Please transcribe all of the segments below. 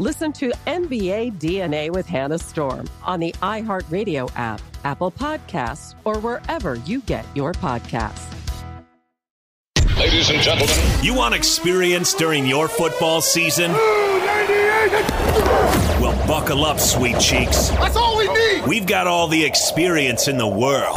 Listen to NBA DNA with Hannah Storm on the iHeartRadio app, Apple Podcasts, or wherever you get your podcasts. Ladies and gentlemen, you want experience during your football season? Well, buckle up, sweet cheeks. That's all we need. We've got all the experience in the world.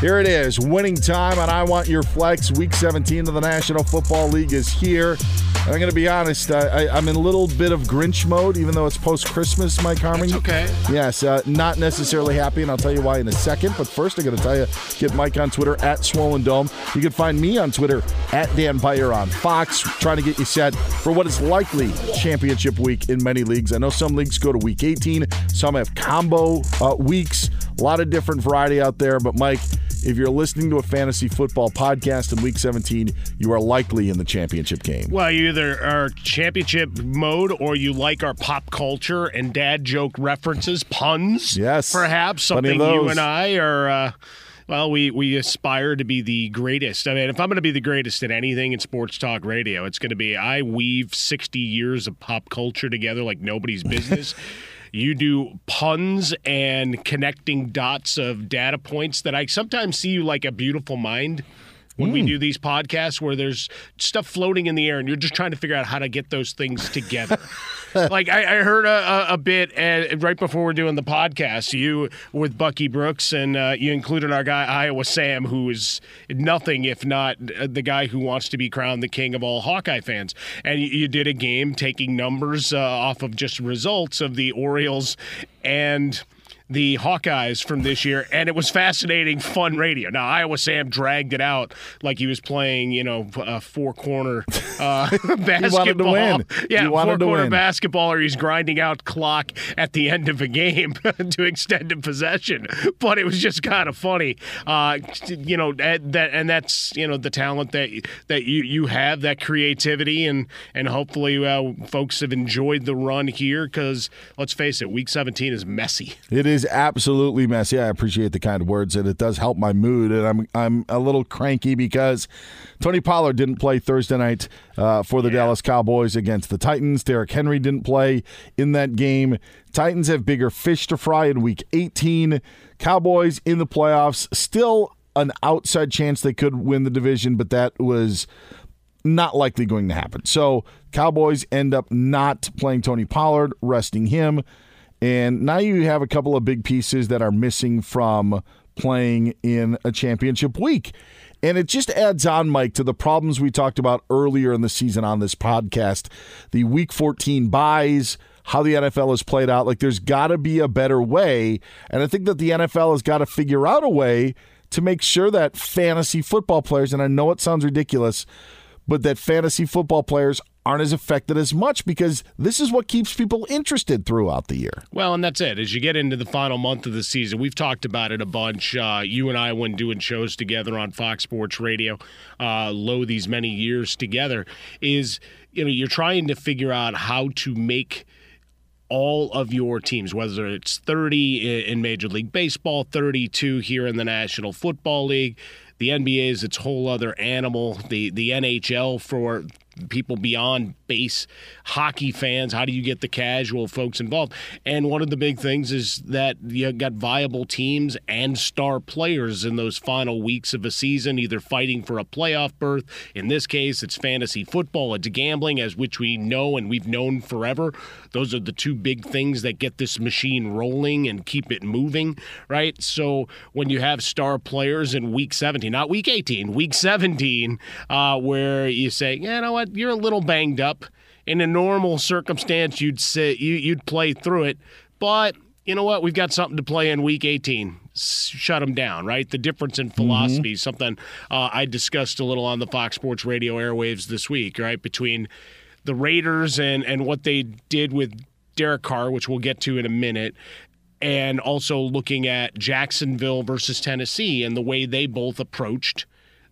Here it is, winning time on I Want Your Flex. Week 17 of the National Football League is here. I'm going to be honest, I, am in a little bit of Grinch mode, even though it's post Christmas, Mike Harmon. okay. Yes, uh, not necessarily happy, and I'll tell you why in a second. But first, I'm going to tell you get Mike on Twitter at Swollen Dome. You can find me on Twitter at Dan Beyer on Fox, trying to get you set for what is likely championship week in many leagues. I know some leagues go to week 18, some have combo uh, weeks, a lot of different variety out there. But, Mike, if you're listening to a fantasy football podcast in week 17, you are likely in the championship game. Well, you either are championship mode or you like our pop culture and dad joke references, puns. Yes. Perhaps something you and I are. Uh, well, we we aspire to be the greatest. I mean, if I'm going to be the greatest at anything in sports talk radio, it's going to be I weave 60 years of pop culture together like nobody's business. You do puns and connecting dots of data points that I sometimes see you like a beautiful mind when mm. we hmm. do these podcasts where there's stuff floating in the air and you're just trying to figure out how to get those things together. like I, I heard a, a, bit right before we're doing the podcast, you with Bucky Brooks, and uh, you included our guy Iowa Sam, who is nothing if not the guy who wants to be crowned the king of all Hawkeye fans. And you, you did a game taking numbers uh, off of just results of the Orioles and the Hawkeyes from this year, and it was fascinating, fun radio. Now Iowa Sam dragged it out like he was playing, you know, a four corner uh, basketball. win. Yeah, four corner basketball, or he's grinding out clock at the end of a game to extended possession. But it was just kind of funny, uh, you know, that, that and that's you know the talent that that you you have, that creativity, and and hopefully uh, folks have enjoyed the run here because let's face it, Week 17 is messy. It is absolutely messy. I appreciate the kind words, and it does help my mood. And I'm I'm a little cranky because Tony Pollard didn't play Thursday night uh, for the yeah. Dallas Cowboys against the Titans. Derrick Henry didn't play in that game. Titans have bigger fish to fry in Week 18. Cowboys in the playoffs, still an outside chance they could win the division, but that was not likely going to happen. So Cowboys end up not playing Tony Pollard, resting him. And now you have a couple of big pieces that are missing from playing in a championship week. And it just adds on, Mike, to the problems we talked about earlier in the season on this podcast the week 14 byes, how the NFL has played out. Like, there's got to be a better way. And I think that the NFL has got to figure out a way to make sure that fantasy football players, and I know it sounds ridiculous, but that fantasy football players aren't as affected as much because this is what keeps people interested throughout the year. Well, and that's it. As you get into the final month of the season, we've talked about it a bunch. Uh, you and I, when doing shows together on Fox Sports Radio, uh, low these many years together, is you know you're trying to figure out how to make all of your teams, whether it's 30 in Major League Baseball, 32 here in the National Football League. The NBA is its whole other animal. The the NHL for people beyond base hockey fans? How do you get the casual folks involved? And one of the big things is that you got viable teams and star players in those final weeks of a season, either fighting for a playoff berth. In this case, it's fantasy football, it's gambling, as which we know and we've known forever. Those are the two big things that get this machine rolling and keep it moving, right? So when you have star players in week 17, not week 18, week 17, uh, where you say, you know what, you're a little banged up in a normal circumstance, you'd say you, you'd play through it. But you know what? We've got something to play in Week 18. Shut them down, right? The difference in philosophy, mm-hmm. something uh, I discussed a little on the Fox Sports Radio airwaves this week, right? Between the Raiders and and what they did with Derek Carr, which we'll get to in a minute, and also looking at Jacksonville versus Tennessee and the way they both approached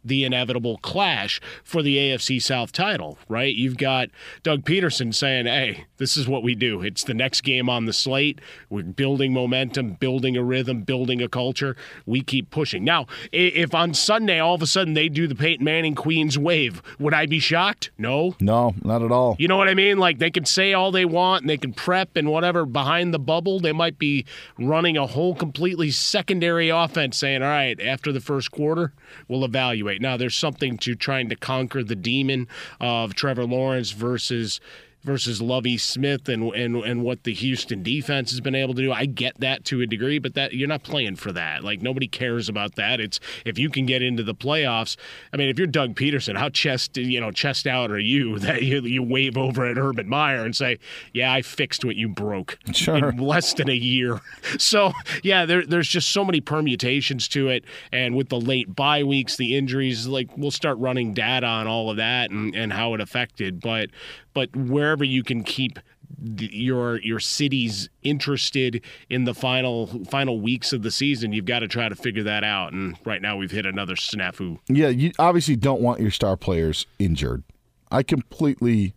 the inevitable clash for the AFC South title, right? You've got Doug Pederson saying, hey, this is what we do. It's the next game on the slate. We're building momentum, building a rhythm, building a culture. We keep pushing. Now, if on Sunday all of a sudden they do the Peyton Manning Queen's wave, would I be shocked? No. No, not at all. You know what I mean? Like they can say all they want and they can prep and whatever behind the bubble. They might be running a whole completely secondary offense saying, all right, after the first quarter, we'll evaluate. Now, there's something to trying to conquer the demon of Trevor Lawrence versus versus Lovie Smith and and and what the Houston defense has been able to do. I get that to a degree, but that you're not playing for that. Like nobody cares about that. It's if you can get into the playoffs. I mean, if you're Doug Pederson, how chest you know chest out are you that you, you wave over at Urban Meyer and say, "Yeah, I fixed what you broke sure. in less than a year." So yeah, there, there's just so many permutations to it, and with the late bye weeks, the injuries, like we'll start running data on all of that and and how it affected, but but wherever you can keep your your cities interested in the final final weeks of the season, you've got to try to figure that out. And right now, we've hit another snafu. Yeah, you obviously don't want your star players injured. I completely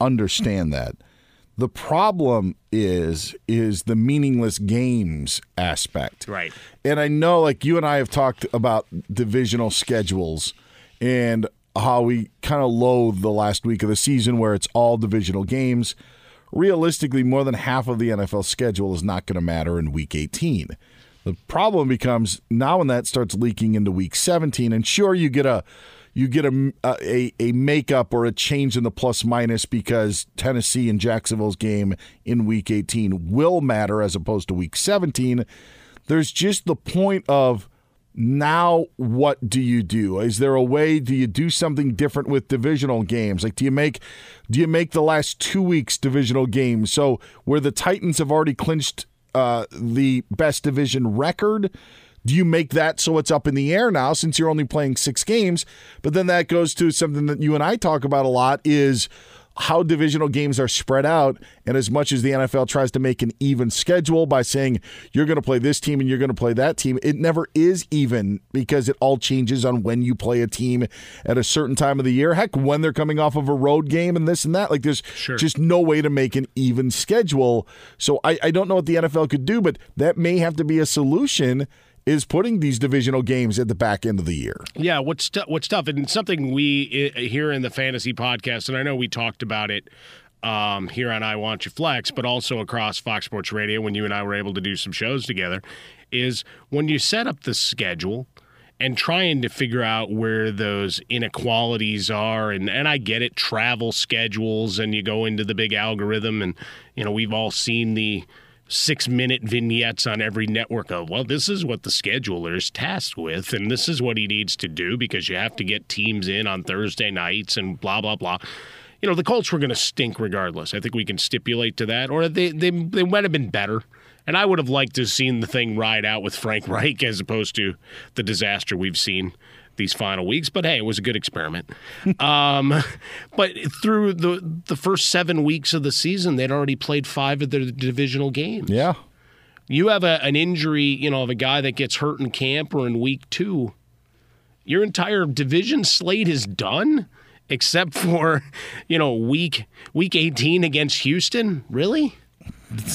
understand that. The problem is is the meaningless games aspect. Right. And I know like you and I have talked about divisional schedules and how we kind of loathe the last week of the season where it's all divisional games. Realistically, more than half of the NFL schedule is not going to matter in week 18. The problem becomes now when that starts leaking into week 17, and sure, you get a you get a, a, a makeup or a change in the plus minus because Tennessee and Jacksonville's game in week 18 will matter as opposed to week 17. There's just the point of now what do you do is there a way do you do something different with divisional games like do you make do you make the last two weeks divisional games so where the titans have already clinched uh, the best division record? Do you make that so it's up in the air now since you're only playing six games? But then that goes to something that you and I talk about a lot is how divisional games are spread out. And as much as the NFL tries to make an even schedule by saying you're going to play this team and you're going to play that team, it never is even because it all changes on when you play a team at a certain time of the year. Heck, when they're coming off of a road game and this and that. Like there's Sure. just no way to make an even schedule. So I, I don't know what the NFL could do, but that may have to be a solution. Is putting these divisional games at the back end of the year. Yeah, what's t- what's tough, and something we here in the fantasy podcast, and I know we talked about it um, here on I Want You Flex, but also across Fox Sports Radio when you and I were able to do some shows together, is when you set up the schedule and trying to figure out where those inequalities are and and I get it travel schedules and you go into the big algorithm and you know we've all seen the six minute vignettes on every network of, well, this is what the scheduler is tasked with, and this is what he needs to do because you have to get teams in on Thursday nights and blah, blah, blah. You know, the Colts were going to stink regardless. I think we can stipulate to that. Or they, they, they might have been better. And I would have liked to have seen the thing ride out with Frank Reich as opposed to the disaster we've seen these final weeks. But hey, it was a good experiment. um, but through the the first seven weeks of the season, they'd already played five of their divisional games. Yeah. You have a, an injury, you know, of a guy that gets hurt in camp or in week two. Your entire division slate is done, except for, you know, week week eighteen against Houston. Really?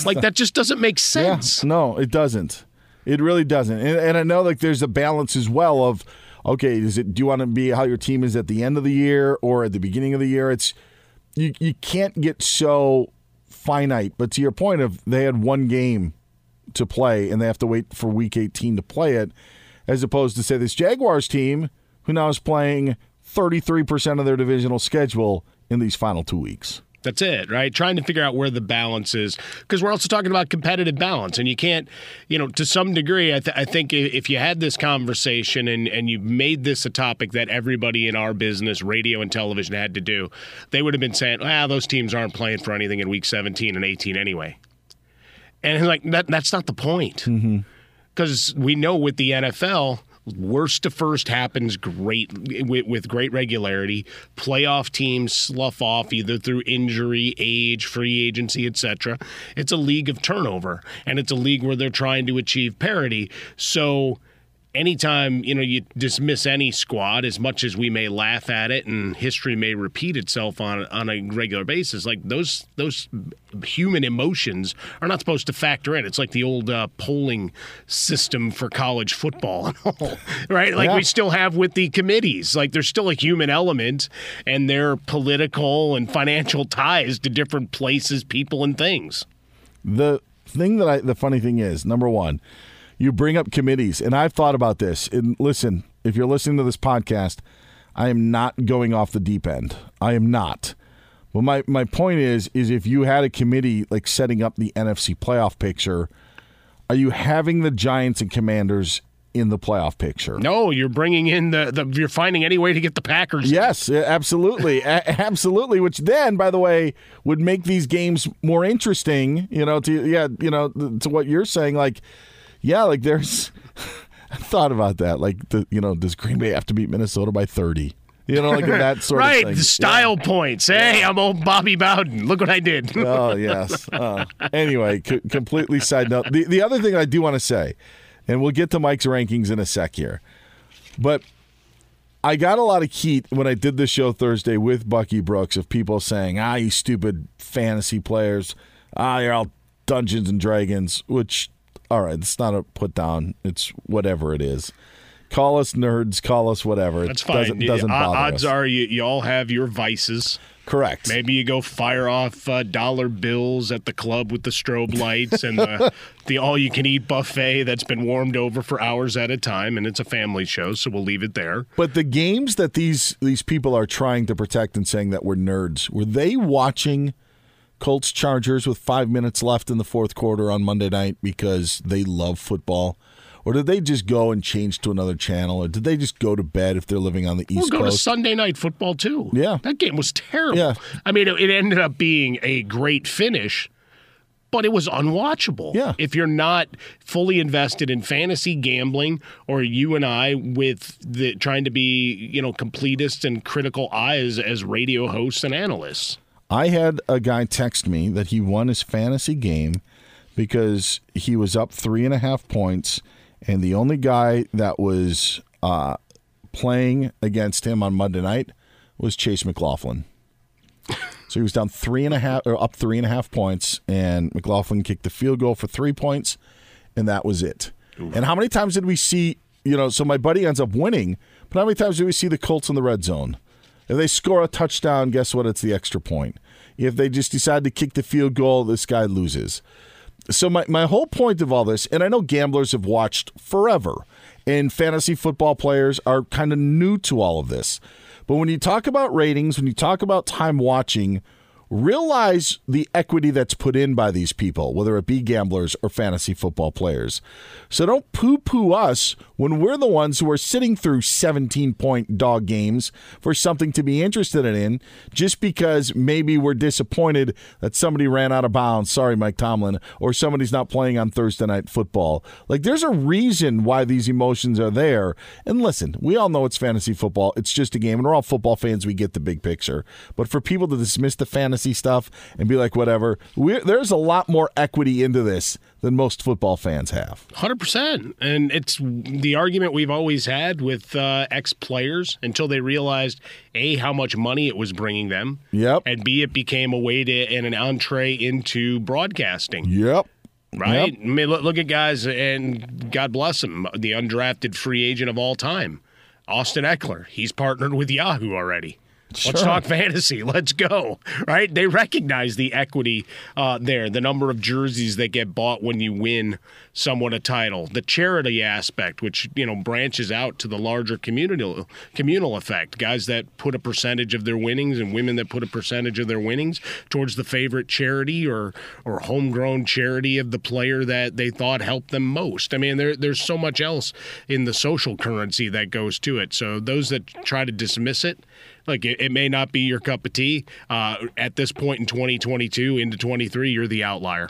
Like that just doesn't make sense. Yeah, no, it doesn't. It really doesn't. And, and I know like there's a balance as well of okay, is it do you want to be how your team is at the end of the year or at the beginning of the year? It's you you can't get so finite. But to your point of they had one game to play and they have to wait for week 18 to play it as opposed to say this Jaguars team who now is playing 33% of their divisional schedule in these final 2 weeks. That's it, right? Trying to figure out where the balance is. Because we're also talking about competitive balance. And you can't, you know, to some degree, I, th- I think if you had this conversation and, and you made this a topic that everybody in our business, radio and television, had to do, they would have been saying, well, those teams aren't playing for anything in week 17 and 18 anyway. And like, that, that's not the point. Mm-hmm. Because we know with the NFL, worst to first happens great with, with great regularity. Playoff teams slough off either through injury, age, free agency, etc. It's a league of turnover, and it's a league where they're trying to achieve parity. So anytime you know you dismiss any squad as much as we may laugh at it and history may repeat itself on on a regular basis like those those human emotions are not supposed to factor in. It's like the old uh, polling system for college football and all right? Like Yeah. we still have with the committees. Like there's still a human element and their political and financial ties to different places people and things. The thing that I, the funny thing is, number one, you bring up committees, and I've thought about this. And listen, if you're listening to this podcast, I am not going off the deep end. I am not. But my, my point is, is if you had a committee like setting up the NFC playoff picture, are you having the Giants and Commanders in the playoff picture? no you're bringing in the, the you're finding any way to get the packers Yes, absolutely, A- absolutely. Which then, by the way, would make these games more interesting. You know, to yeah, you know, to what you're saying. Like, yeah, like there's. I thought about that. Like, the, you know, does Green Bay have to beat Minnesota by thirty? You know, like that sort right, of thing. the style points. Hey, I'm old Bobby Bowden. Look what I did. Oh yes. Uh, anyway, c- completely side note. The the other thing I do want to say, and we'll get to Mike's rankings in a sec here, but I got a lot of heat when I did the show Thursday with Bucky Brooks of people saying, "Ah, you stupid fantasy players. Ah, you're all Dungeons and Dragons." Which, all right, it's not a put down. It's whatever it is. Call us nerds. Call us whatever. That's it fine. Doesn't, doesn't bother Odds us. are you, you all have your vices. correct. Maybe you go fire off uh, dollar bills at the club with the strobe lights and the, the all you can eat buffet that's been warmed over for hours at a time. And it's a family show, so we'll leave it there. But the games that these these people are trying to protect and saying that we're nerds, were they watching Colts Chargers with five minutes left in the fourth quarter on Monday night because they love football? Or did they just go and change to another channel? Or did they just go to bed if they're living on the We'll East go to Coast? Sunday night football too. Yeah. That game was terrible. Yeah. I mean, it, it ended up being a great finish, but it was unwatchable. Yeah. If you're not fully invested in fantasy gambling, or you and I with the trying to be, you know, completists and critical eyes as radio hosts and analysts. I had a guy text me that he won his fantasy game because he was up three and a half points, and the only guy that was uh, playing against him on Monday night was Chase McLaughlin. So he was down three and a half, or up three and a half points, and McLaughlin kicked the field goal for three points, and that was it. And how many times did we see? You know, so my buddy ends up winning, but how many times do we see the Colts in the red zone? If they score a touchdown, guess what? It's the extra point. If they just decide to kick the field goal, this guy loses. So my, my whole point of all this, and I know gamblers have watched forever, and fantasy football players are kind of new to all of this. But when you talk about ratings, when you talk about time watching, realize the equity that's put in by these people, whether it be gamblers or fantasy football players. So don't poo poo us when we're the ones who are sitting through 17 point dog games for something to be interested in just because maybe we're disappointed that somebody ran out of bounds. Sorry, Mike Tomlin, or somebody's not playing on Thursday night football. Like there's a reason why these emotions are there. And listen, we all know it's fantasy football, it's just a game, and we're all football fans. We get the big picture. But for people to dismiss the fantasy stuff and be like, whatever, we're, there's a lot more equity into this than most football fans have. Hundred percent, and it's the argument we've always had with uh, ex players until they realized a how much money it was bringing them. Yep. And b it became a way to and an entree into broadcasting. Yep. Right. Yep. I mean, look, look at guys, and God bless him, the undrafted free agent of all time, Austin Ekeler. He's partnered with Yahoo already. Let's talk fantasy. Let's go. Right? They recognize the equity uh, there, the number of jerseys that get bought when you win someone a title, the charity aspect, which you know branches out to the larger communal communal effect. Guys that put a percentage of their winnings and women that put a percentage of their winnings towards the favorite charity or or homegrown charity of the player that they thought helped them most. I mean, there, there's so much else in the social currency that goes to it. So those that try to dismiss it. Like it, it may not be your cup of tea. Uh, at this point in 2022 into 23, you're the outlier.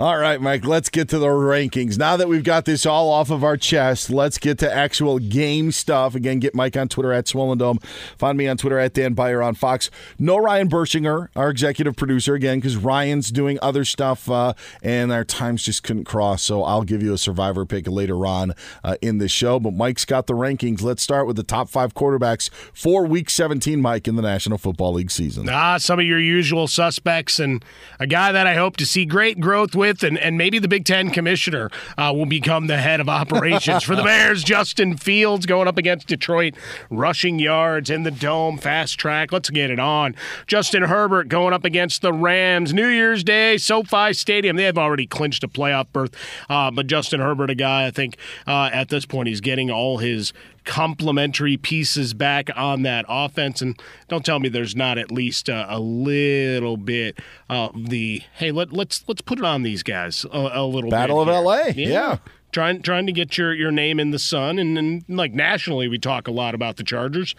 All right, Mike, let's get to the rankings. Now that we've got this all off of our chest, let's get to actual game stuff. Again, get Mike on Twitter at Swollen Dome. Find me on Twitter at Dan Beyer on Fox. No Ryan Bershinger, our executive producer, again, because Ryan's doing other stuff uh, and our times just couldn't cross. So I'll give you a survivor pick later on uh, in the show. But Mike's got the rankings. Let's start with the top five quarterbacks for week 17, Mike, in the National Football League season. Ah, some of your usual suspects and a guy that I hope to see great growth with and, and maybe the Big Ten commissioner uh, will become the head of operations for the Bears. Justin Fields going up against Detroit, rushing yards in the dome, fast track. Let's get it on. Justin Herbert going up against the Rams. New Year's Day, SoFi Stadium. They have already clinched a playoff berth, uh, but Justin Herbert, a guy I think uh, at this point he's getting all his complementary pieces back on that offense. And don't tell me there's not at least a, a little bit of the hey, let, let's let's put it on these guys a, a little Battle bit Battle of here. LA, yeah. Trying trying to get your, your name in the sun and, and like nationally we talk a lot about the Chargers.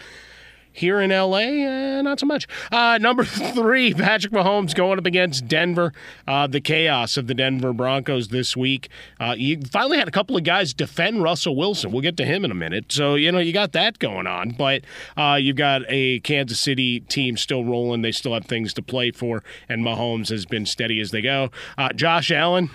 Here in LA, uh, not so much. Uh, number three, Patrick Mahomes going up against Denver. Uh, the chaos of the Denver Broncos this week. Uh, you finally had a couple of guys defend Russell Wilson. We'll get to him in a minute. So, you know, you got that going on. But uh, you've got a Kansas City team still rolling. They still have things to play for. And Mahomes has been steady as they go. Uh, Josh Allen,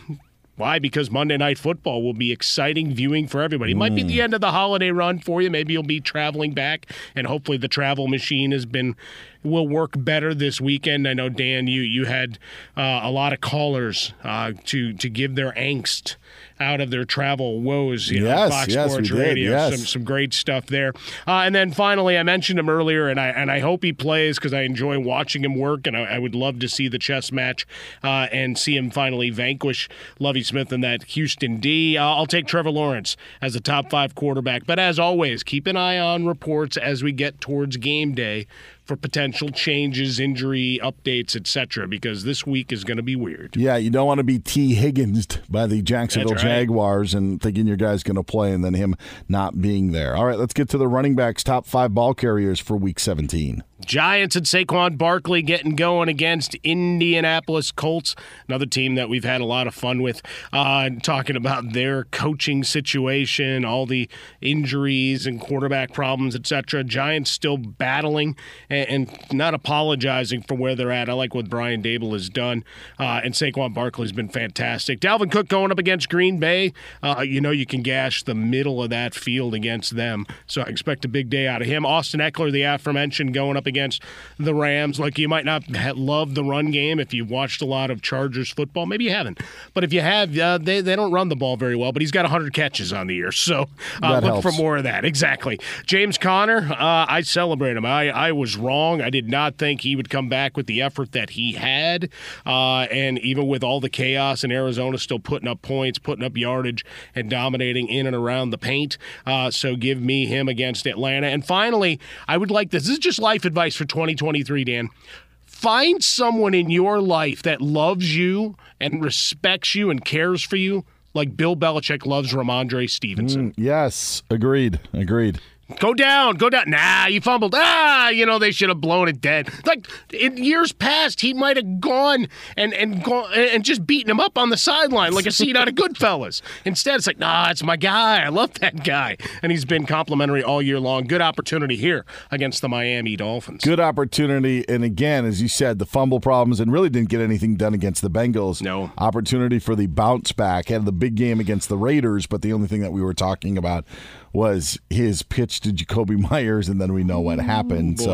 why? Because Monday Night Football will be exciting viewing for everybody. It might be the hmm. end of the holiday run for you. Maybe you'll be traveling back, and hopefully the travel machine has been will work better this weekend. I know Dan, you you had uh, a lot of callers uh, to to give their angst out of their travel woes. You know, Yes, Fox yes, Sports we did, Radio, yes. some some great stuff there. Uh, and then finally, I mentioned him earlier, and I and I hope he plays because I enjoy watching him work, and I, I would love to see the chess match uh, and see him finally vanquish Lovie Smith in that Houston D. Uh, I'll take Trevor Lawrence as a top five quarterback, but as always, keep an eye on reports as we get towards game day for potential changes, injury updates, etc. Because this week is going to be weird. Yeah, you don't want to be Tee Higgins by the Jacksonville right. Jaguars and thinking your guy's going to play and then him not being there. All right, let's get to the running backs, top five ball carriers for week 17. Giants and Saquon Barkley getting going against Indianapolis Colts, another team that we've had a lot of fun with, uh, talking about their coaching situation, all the injuries and quarterback problems, etc. Giants still battling and, and not apologizing for where they're at. I like what Brian Daboll has done, uh, and Saquon Barkley's been fantastic. Dalvin Cook going up against Green Bay, uh, you know you can gash the middle of that field against them, so I expect a big day out of him. Austin Ekeler, the aforementioned, going up against the Rams. Like you might not love the run game if you've watched a lot of Chargers football. Maybe you haven't, but if you have, uh, they they don't run the ball very well. But he's got 100 catches on the year, so uh, look for more of that. Exactly. James Conner, uh, I celebrate him. I I was wrong. I did not think he would come back with the effort that he had, uh, and even with all the chaos in Arizona, still putting up points, putting up yardage, and dominating in and around the paint. Uh, so give me him against Atlanta. And finally, I would like this. This is just life advice for 2023, Dan. Find someone in your life that loves you and respects you and cares for you, like Bill Belichick loves Rhamondre Stevenson. Yes, agreed. Agreed. Go down, go down. Nah, you fumbled. Ah, you know they should have blown it dead. Like in years past, he might have gone and and gone and just beaten him up on the sideline like a scene out of Goodfellas. Instead, it's like, nah, it's my guy. I love that guy, and he's been complimentary all year long. Good opportunity here against the Miami Dolphins. Good opportunity, and again, as you said, the fumble problems and really didn't get anything done against the Bengals. No opportunity for the bounce back. Had the big game against the Raiders, but the only thing that we were talking about was his pitch to Jakobi Meyers, and then we know what happened. Boy. So,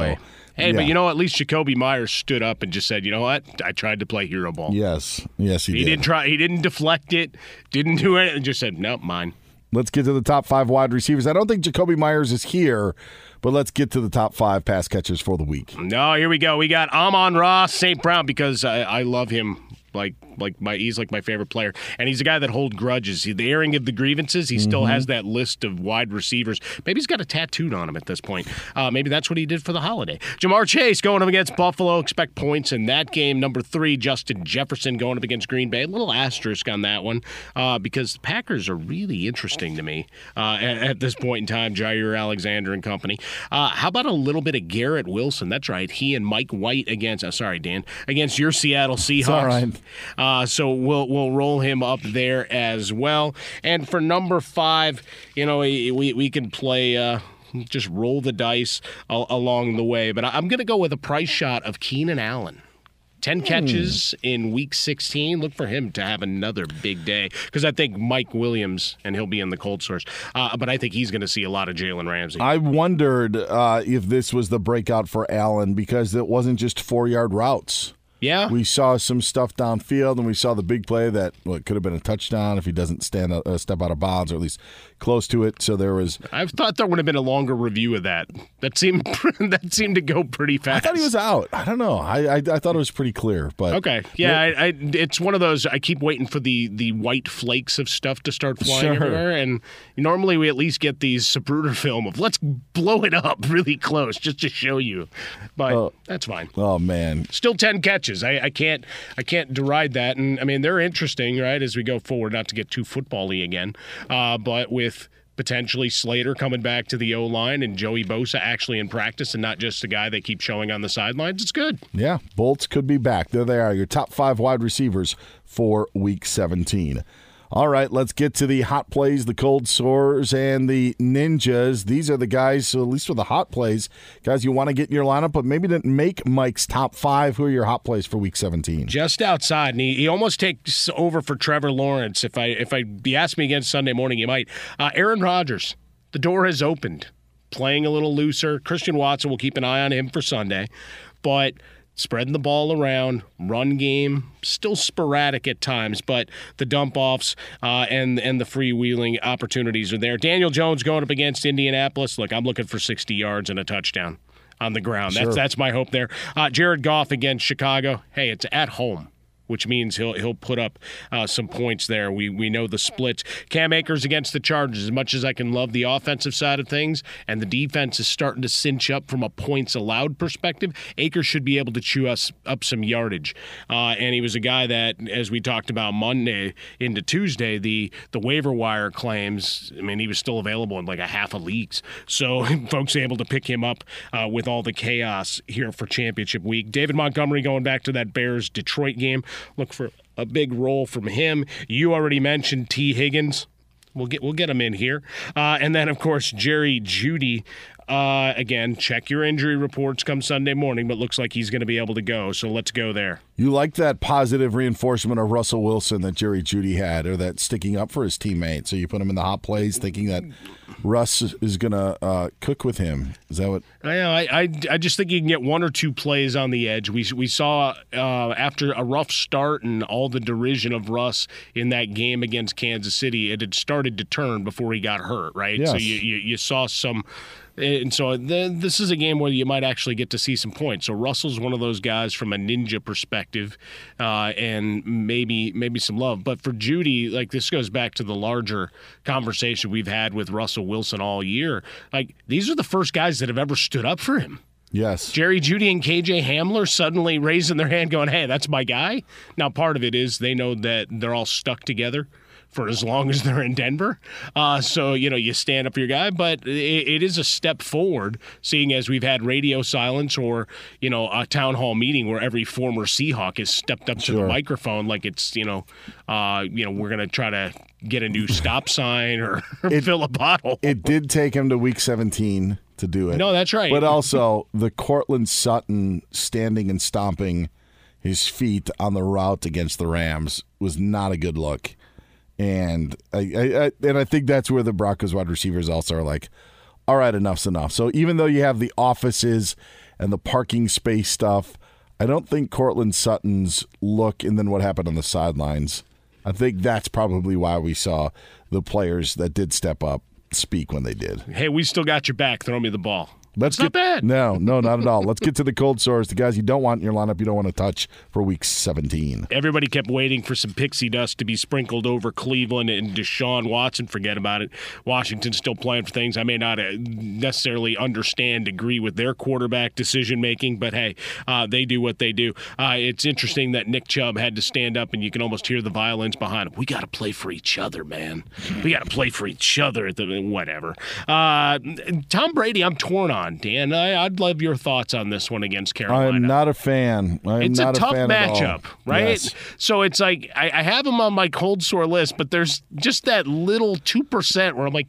hey, yeah. but you know, at least Jakobi Meyers stood up and just said, "You know what? I tried to play hero ball." Yes, yes, he, he did. didn't try. He didn't deflect it. Didn't do anything. Just said, "Nope, mine." Let's get to the top five wide receivers. I don't think Jakobi Meyers is here, but let's get to the top five pass catchers for the week. No, here we go. We got Amon-Ra St. Brown because I, I love him like like my he's like my favorite player, and he's a guy that holds grudges. The airing of the grievances, he still Mm-hmm. has that list of wide receivers. Maybe he's got a tattooed on him at this point. Uh, maybe that's what he did for the holiday. Ja'Marr Chase going up against Buffalo. Expect points in that game. Number three, Justin Jefferson going up against Green Bay. A little asterisk on that one uh, because the Packers are really interesting to me uh, at, at this point in time. Jaire Alexander and company. Uh, how about a little bit of Garrett Wilson? That's right. He and Mike White against. Uh, sorry, Dan, against your Seattle Seahawks. all right. Uh, so we'll we'll roll him up there as well. And for number five, you know, we we, we can play. Uh, just roll the dice a- along the way, but I'm going to go with a price shot of Keenan Allen. 10 catches in week 16. Look for him to have another big day because I think Mike Williams, and he'll be in the cold sores, uh, but I think he's going to see a lot of Jalen Ramsey. I wondered uh, if this was the breakout for Allen because it wasn't just four yard routes. Yeah. We saw some stuff downfield, and we saw the big play that well, could have been a touchdown if he doesn't stand a, a uh, step out of bounds, or at least close to it. So there was. I thought there would have been a longer review of that. That seemed that seemed to go pretty fast. I thought he was out. I don't know. I I, I thought it was pretty clear, but Okay. Yeah, I, I, it's one of those. I keep waiting for the the white flakes of stuff to start flying Sure. everywhere, and normally we at least get these Zapruder film of let's blow it up really close just to show you. But that's fine. Oh man, Still ten catches. I, I can't I can't deride that, and I mean they're interesting, right? As we go forward, not to get too football-y again, uh, but with. Potentially Slater coming back to the O line and Joey Bosa actually in practice and not just a guy they keep showing on the sidelines. It's good. Yeah, Bolts could be back. There they are, your top five wide receivers for week 17. All right, let's get to the hot plays, the cold sores, and the ninjas. These are the guys, so at least for the hot plays, guys you want to get in your lineup, but maybe didn't make Mike's top five. Who are your hot plays for week 17? just outside, and he, he almost takes over for Trevor Lawrence. If I if I be asked me again Sunday morning, he might. Uh, Aaron Rodgers, the door has opened, playing a little looser. Christian Watson will keep an eye on him for Sunday, but spreading the ball around, run game still sporadic at times, but the dump offs uh, and and the freewheeling opportunities are there. Daniel Jones going up against Indianapolis. Look, I'm looking for 60 yards and a touchdown on the ground. Sure. That's that's my hope there. Uh, Jared Goff against Chicago. Hey, it's at home. Which means he'll he'll put up uh, some points there. We we know the splits. Cam Akers against the Chargers. As much as I can love the offensive side of things, and the defense is starting to cinch up from a points allowed perspective, Akers should be able to chew us up some yardage. Uh, and he was a guy that, as we talked about Monday into Tuesday, the the waiver wire claims. I mean, he was still available in like a half of leagues, so folks able to pick him up uh, with all the chaos here for championship week. David Montgomery going back to that Bears Detroit game. Look for a big role from him. You already mentioned Tee Higgins. We'll get we'll get him in here, uh, and then of course Jerry Jeudy. Uh, again, check your injury reports come Sunday morning, but looks like he's going to be able to go. So let's go there. You like that positive reinforcement of Russell Wilson that Jerry Jeudy had, or that sticking up for his teammate. So you put him in the hot plays, thinking that Russ is going to uh, cook with him. Is that what? I know. I, I, I just think you can get one or two plays on the edge. We we saw uh, after a rough start and all the derision of Russ in that game against Kansas City, it had started to turn before he got hurt. Right. So you, you you saw some. And so the, this is a game where you might actually get to see some points. So Russell's one of those guys from a ninja perspective, uh, and maybe maybe some love. But for Jeudy, like this goes back to the larger conversation we've had with Russell Wilson all year. Like these are the first guys that have ever stood up for him. Yes. Jerry Jeudy and KJ Hamler suddenly raising their hand, going, "Hey, that's my guy." Now, part of it is they know that they're all stuck together for as long as they're in Denver. Uh, so, you know, you stand up for your guy, but it, it is a step forward, seeing as we've had radio silence or, you know, a town hall meeting where every former Seahawk has stepped up to the microphone like it's, you know, uh, you know, we're going to try to get a new stop sign or It- fill a bottle. It did take him to week 17 to do it. No, that's right. But also the Courtland Sutton standing and stomping his feet on the route against the Rams was not a good look. And I, I, I and I think that's where the Broncos wide receivers also are like, all right, enough's enough. So even though you have the offices and the parking space stuff, I don't think Courtland Sutton's look and then what happened on the sidelines. I think that's probably why we saw the players that did step up speak when they did. hey, we still got your back. Throw me the ball. Let's It's not get, No, no, not at all. Let's get to the cold sores, the guys you don't want in your lineup, you don't want to touch for week 17. Everybody kept waiting for some pixie dust to be sprinkled over Cleveland and Deshaun Watson. Forget about it. Washington's still playing for things. I may not uh, necessarily understand, agree with their quarterback decision making, but hey, uh, they do what they do. Uh, it's interesting that Nick Chubb had to stand up, and you can almost hear the violins behind him. We got to play for each other, man. We got to play for each other. At the whatever. Uh, Tom Brady, I'm torn on. Dan, I, I'd love your thoughts on this one against Carolina I am not a fan. I am it's not a tough all. matchup, right? Yes. So it's like I, I have them on my cold sore list, but there's just that little two percent where I'm like.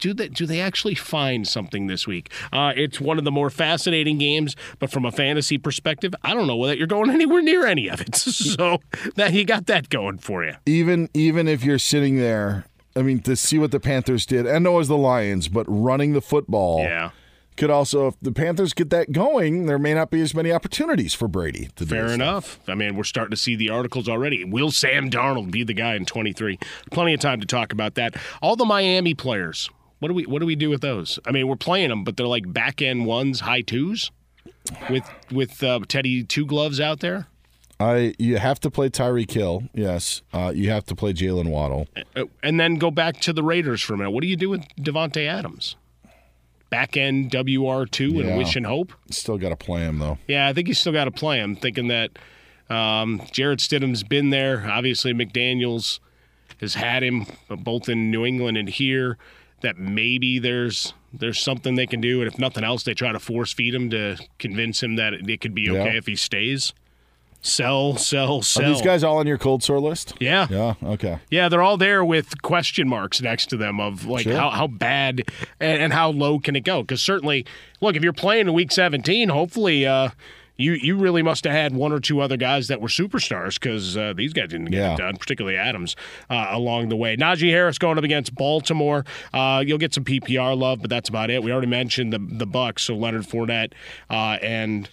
Do they, do they actually find something this week? Uh, it's one of the more fascinating games, but from a fantasy perspective, I don't know whether you're going anywhere near any of it. So that you got that going for you. Even even if you're sitting there, I mean, to see what the Panthers did, and no as the Lions, but running the football. Yeah. Could also, if the Panthers get that going, there may not be as many opportunities for Brady to Fair enough. I mean, we're starting to see the articles already. Will Sam Darnold be the guy in 23? Plenty of time to talk about that. All the Miami players. What do we what do we do with those? I mean, we're playing them, but they're like back end ones, high twos, with with uh, Teddy two gloves out there. I you have to play Tyreek Hill, Yes, uh, you have to play Jaylen Waddle. Uh, and then go back to the Raiders for a minute. What do you do with Davante Adams? Back end WR two Yeah. and wish and hope. Still got to play him though. Yeah, I think you still got to play him. Thinking that um, Jarrett Stidham's been there. Obviously, McDaniels has had him uh, both in New England and here. That maybe there's there's something they can do, and if nothing else, they try to force feed him to convince him that it, it could be okay Yeah. if he stays. Sell, sell, sell. Are these guys all on your cold sore list? Yeah. Yeah. Okay. Yeah, they're all there with question marks next to them of like Sure. how, how bad and, and how low can it go? Because certainly, look, if you're playing in week 17, hopefully uh, you you really must have had one or two other guys that were superstars because uh, these guys didn't get Yeah. it done, particularly Adams uh, along the way. Najee Harris going up against Baltimore. Uh, you'll get some PPR love, but that's about it. We already mentioned the the Bucs, so Leonard Fournette uh, and.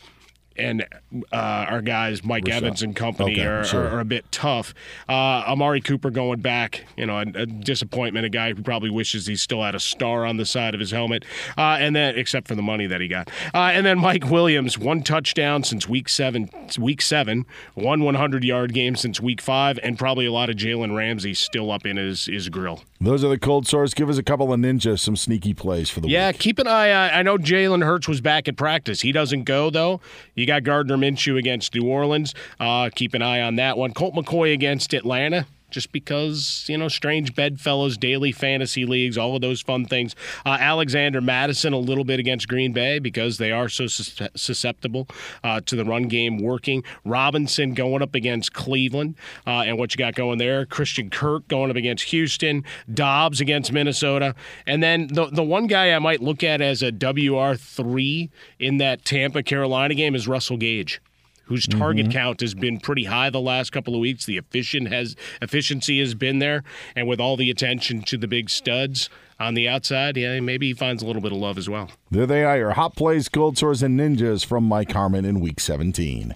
And uh, our guys, Mike Rashad. Evans and company, Okay, are, sure. are, a bit tough. Uh, Amari Cooper going back, you know, a, a disappointment. A guy who probably wishes he still had a star on the side of his helmet, uh, and then except for the money that he got. Uh, and then Mike Williams, one touchdown since week seven. Week seven, one 100 yard game since week five, and probably a lot of Jalen Ramsey still up in his his grill. Those are the cold sores. Give us a couple of ninjas, some sneaky plays for the Yeah, week. Yeah, keep an eye. I I know Jalen Hurts was back at practice. He doesn't go though. You got Gardner Minshew against New Orleans. Uh, keep an eye on that one. Colt McCoy against Atlanta. Just because, you know, strange bedfellows, daily fantasy leagues, all of those fun things. Uh, Alexander Mattison a little bit against Green Bay because they are so sus- susceptible uh, to the run game working. Robinson going up against Cleveland uh, and what you got going there. Christian Kirk going up against Houston. Doubs against Minnesota. And then the, the one guy I might look at as a WR3 in that Tampa Carolina game is Russell Gage whose target mm-hmm. count has been pretty high the last couple of weeks. The efficient has efficiency has been there, and with all the attention to the big studs on the outside, yeah, maybe he finds a little bit of love as well. There they are, your hot plays, cold sores, and ninjas from Mike Harmon in Week 17.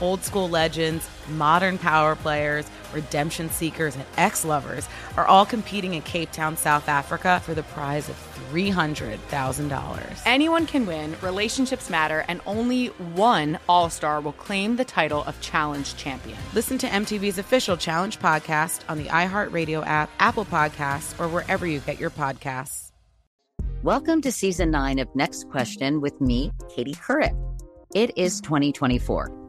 Old school legends, modern power players, redemption seekers, and ex lovers are all competing in Cape Town, South Africa for the prize of $300,000. Anyone can win, relationships matter, and only one All Star will claim the title of Challenge Champion. Listen to MTV's official Challenge podcast on the iHeartRadio app, Apple Podcasts, or wherever you get your podcasts. Welcome to season nine of Next Question with me, Katie Couric. It is 2024,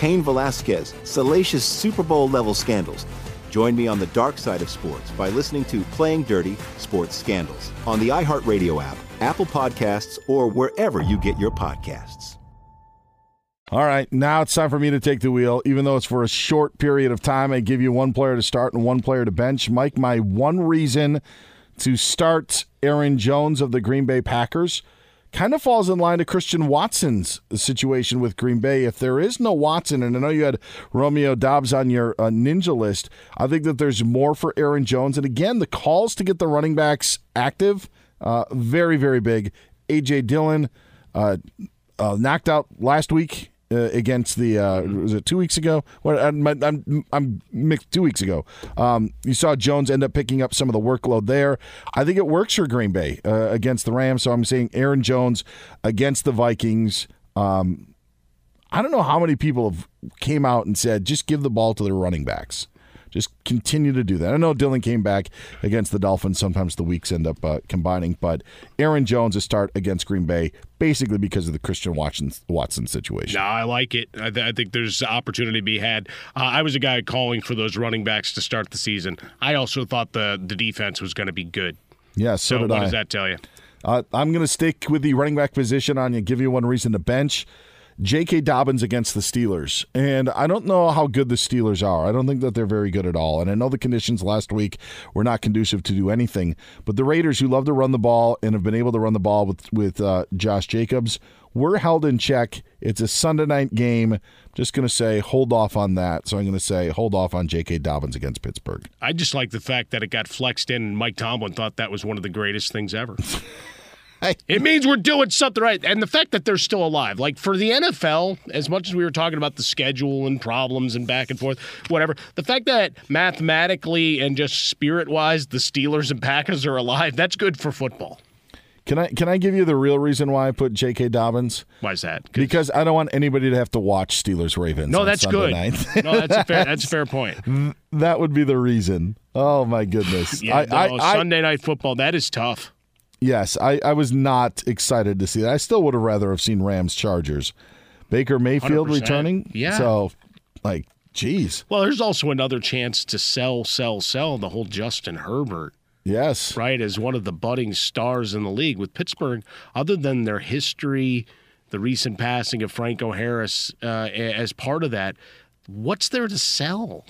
Cain Velasquez, salacious Super Bowl level scandals. Join me on the dark side of sports by listening to Playing Dirty Sports Scandals on the iHeartRadio app, Apple Podcasts, or wherever you get your podcasts. All right, now it's time for me to take the wheel. Even though it's for a short period of time, I give you one player to start and one player to bench. Mike, my one reason to start Aaron Jones of the Green Bay Packers kind of falls in line to Christian Watson's situation with Green Bay. If there is no Watson, and I know you had Romeo Doubs on your uh, ninja list, I think that there's more for Aaron Jones. And again, the calls to get the running backs active, uh, very, very big. A.J. Dillon uh, uh, knocked out last week uh, against the uh, was it two weeks ago? What I'm, I'm, I'm mixed two weeks ago. Um, you saw Jones end up picking up some of the workload there. I think it works for Green Bay uh, against the Rams. So I'm saying Aaron Jones against the Vikings. Um, I don't know how many people have came out and said just give the ball to their running backs. Just continue to do that. I know Dillon came back against the Dolphins. Sometimes the weeks end up uh, combining, but Aaron Jones a start against Green Bay basically because of the Christian Watson, Watson situation. No, I like it. I, th- I think there's opportunity to be had. Uh, I was a guy calling for those running backs to start the season. I also thought the the defense was going to be good. Yeah, so, So, what I. does that tell you? Uh, I'm going to stick with the running back position on you. Give you one reason to bench. J.K. Dobbins against the Steelers. And I don't know how good the Steelers are. I don't think that they're very good at all. And I know the conditions last week were not conducive to do anything. But the Raiders, who love to run the ball and have been able to run the ball with, with uh, Josh Jacobs, were held in check. It's a Sunday night game. I'm just going to say hold off on that. So I'm going to say hold off on J.K. Dobbins against Pittsburgh. I just like the fact that it got flexed in, and Mike Tomlin thought that was one of the greatest things ever. it means we're doing something right. And the fact that they're still alive. Like for the NFL, as much as we were talking about the schedule and problems and back and forth, whatever, the fact that mathematically and just spirit wise, the Steelers and Packers are alive, that's good for football. Can I can I give you the real reason why I put J.K. Dobbins? Why is that? Because I don't want anybody to have to watch Steelers Ravens. No, on that's Sunday good. night. no, that's a fair that's a fair point. that would be the reason. Oh my goodness! Yeah, I, no, I, I, Sunday night football, that is tough. Yes, I, I was not excited to see that. I still would have rather have seen Rams Chargers. Baker Mayfield 100%. returning. Yeah. So, like, geez. Well, there's also another chance to sell, sell, sell the whole Justin Herbert. Yes. Right, as one of the budding stars in the league with Pittsburgh, other than their history, the recent passing of Franco Harris uh, as part of that, what's there to sell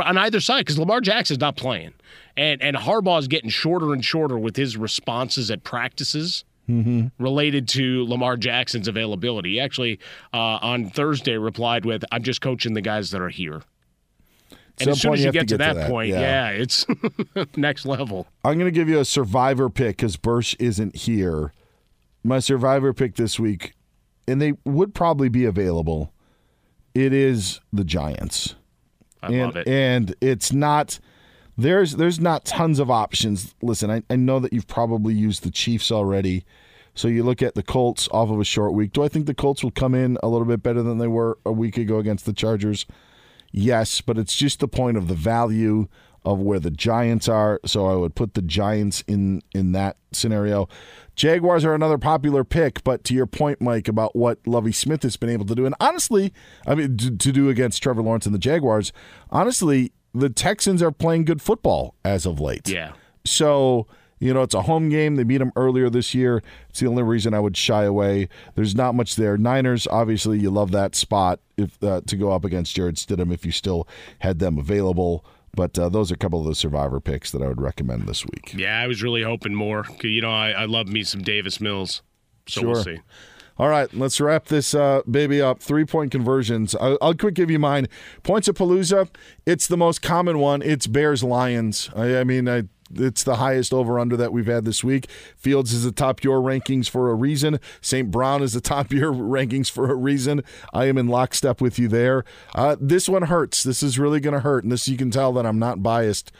on either side? Because Lamar Jackson's not playing, and and Harbaugh's getting shorter and shorter with his responses at practices Mm-hmm. related to Lamar Jackson's availability. He actually uh, on Thursday replied with, "I'm just coaching the guys that are here." And Some as soon as you you to get to get to that, that, point, yeah. yeah, it's next level. I'm going to give you a survivor pick because Bursch isn't here. My survivor pick this week, and they would probably be available. It is the Giants. I and, love it. And it's not there's there's not tons of options. Listen, I, I know that you've probably used the Chiefs already. So you look at the Colts off of a short week. Do I think the Colts will come in a little bit better than they were a week ago against the Chargers? Yes, but it's just the point of the value of where the Giants are. So I would put the Giants in in that scenario. Jaguars are another popular pick, but to your point, Mike, about what Lovie Smith has been able to do, and honestly, I mean, to, to do against Trevor Lawrence and the Jaguars, honestly, the Texans are playing good football as of late. Yeah. So, you know, it's a home game. They beat them earlier this year. It's the only reason I would shy away. There's not much there. Niners, obviously, you love that spot if uh, to go up against Jarrett Stidham if you still had them available. But uh, those are a couple of the survivor picks that I would recommend this week. Yeah, I was really hoping more. You know, I, I love me some Davis Mills. So we'll Sure. see. All right, let's wrap this uh, baby up. Three point conversions. I'll, I'll quick give you mine. Points of Palooza. It's the most common one. It's Bears Lions. I, I mean, I, it's the highest over under that we've had this week. Fields is the top your rankings for a reason. St. Brown is the top your rankings for a reason. I am in lockstep with you there. Uh, this one hurts. This is really going to hurt, and this you can tell that I'm not biased.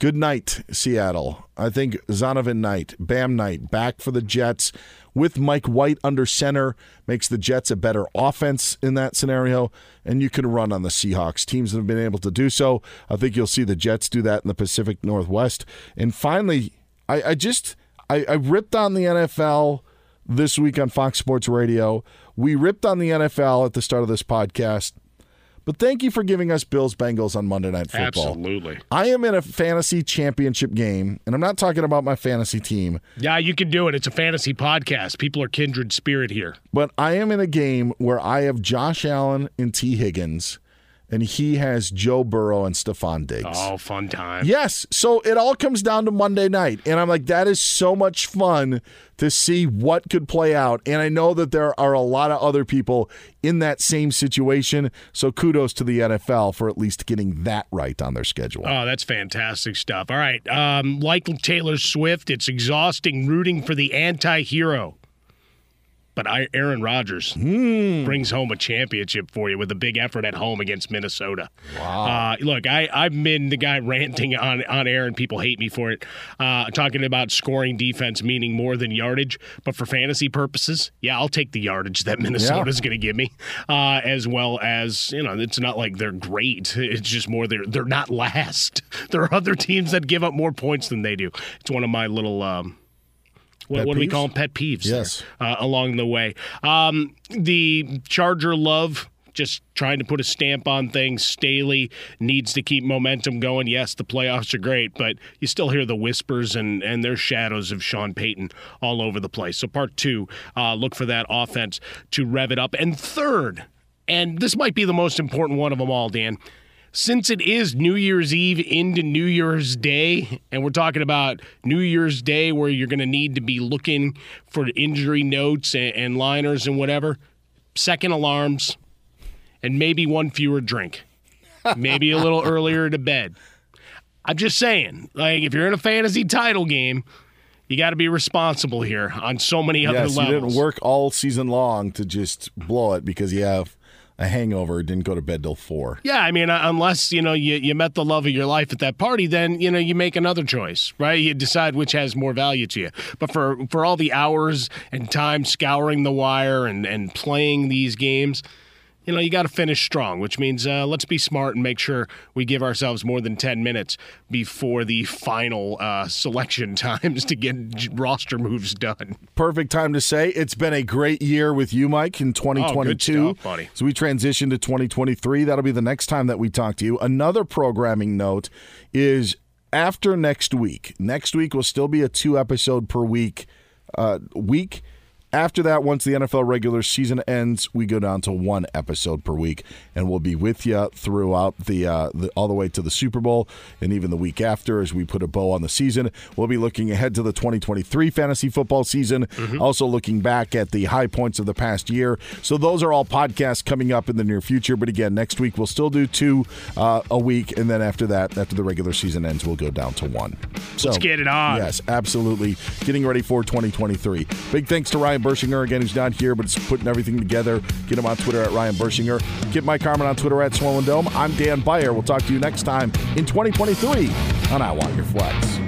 Good night, Seattle. I think Zonovan Knight, Bam Knight, back for the Jets with Mike White under center makes the Jets a better offense in that scenario, and you can run on the Seahawks. Teams that have been able to do so. I think you'll see the Jets do that in the Pacific Northwest. And finally, I, I just I, I ripped on the NFL this week on Fox Sports Radio. We ripped on the NFL at the start of this podcast. But thank you for giving us Bills Bengals on Monday Night Football. Absolutely. I am in a fantasy championship game, and I'm not talking about my fantasy team, Yeah, you can do it. It's a fantasy podcast. People are kindred spirit here. but I am in a game where I have Josh Allen and Tee Higgins, and he has Joe Burrow and Stefon Diggs. Oh, fun time. Yes. So it all comes down to Monday night. And I'm like, that is so much fun to see what could play out. And I know that there are a lot of other people in that same situation. So kudos to the NFL for at least getting that right on their schedule. Oh, that's fantastic stuff. All right. Um, like Taylor Swift, it's exhausting rooting for the anti hero. But I, Aaron Rodgers brings home a championship for you with a big effort at home against Minnesota. Wow. Uh, look, I, I've been the guy ranting on, on air, and people hate me for it, uh, talking about scoring defense meaning more than yardage. But for fantasy purposes, yeah, I'll take the yardage that Minnesota's going to give me, uh, as well as, you know, it's not like they're great. It's just more they're, they're not last. There are other teams that give up more points than they do. It's one of my little. Um, what, what do we call them? Pet peeves. there, Yes. uh, along the way. Um, the Charger love. Just trying to put a stamp on things. Staley needs to keep momentum going. Yes, the playoffs are great, but you still hear the whispers and, and there's shadows of Sean Payton all over the place. So, part two, uh, look for that offense to rev it up. And third, and this might be the most important one of them all, Dan since it is New Year's Eve into New Year's Day, and we're talking about New Year's Day where you're going to need to be looking for injury notes and, and liners and whatever, second alarms, and maybe one fewer drink, maybe a little earlier to bed. I'm just saying, like, if you're in a fantasy title game, you got to be responsible here on so many other yes, levels. you didn't work all season long to just blow it because you have a hangover, didn't go to bed till four. Yeah, I mean, uh, unless you know you, you met the love of your life at that party, then you know you make another choice, right? You decide which has more value to you. But for for all the hours and time scouring the wire and and playing these games, you know, you got to finish strong, which means uh, let's be smart and make sure we give ourselves more than 10 minutes before the final uh, selection times to get roster moves done. Perfect time to say it's been a great year with you, Mike, in 2022. Oh, stuff, buddy. So we transition to 2023. That'll be the next time that we talk to you. Another programming note is after next week. Next week will still be a two episode per week uh, week after that, once the NFL regular season ends, we go down to one episode per week, and we'll be with you throughout the, uh, the, all the way to the Super Bowl, and even the week after as we put a bow on the season. We'll be looking ahead to the 2023 fantasy football season, mm-hmm. also looking back at the high points of the past year. So those are all podcasts coming up in the near future. But again, next week we'll still do two uh, a week, and then after that, after the regular season ends, we'll go down to one. So, Let's get it on. Yes, absolutely. Getting ready for 2023. Big thanks to Ryan. Ryan Bershinger, again, who's not here, but is putting everything together. Get him on Twitter at Ryan Bershinger. Get Mike Harmon on Twitter at Swollen Dome. I'm Dan Beyer. We'll talk to you next time in 2023 on I Want Your Flex.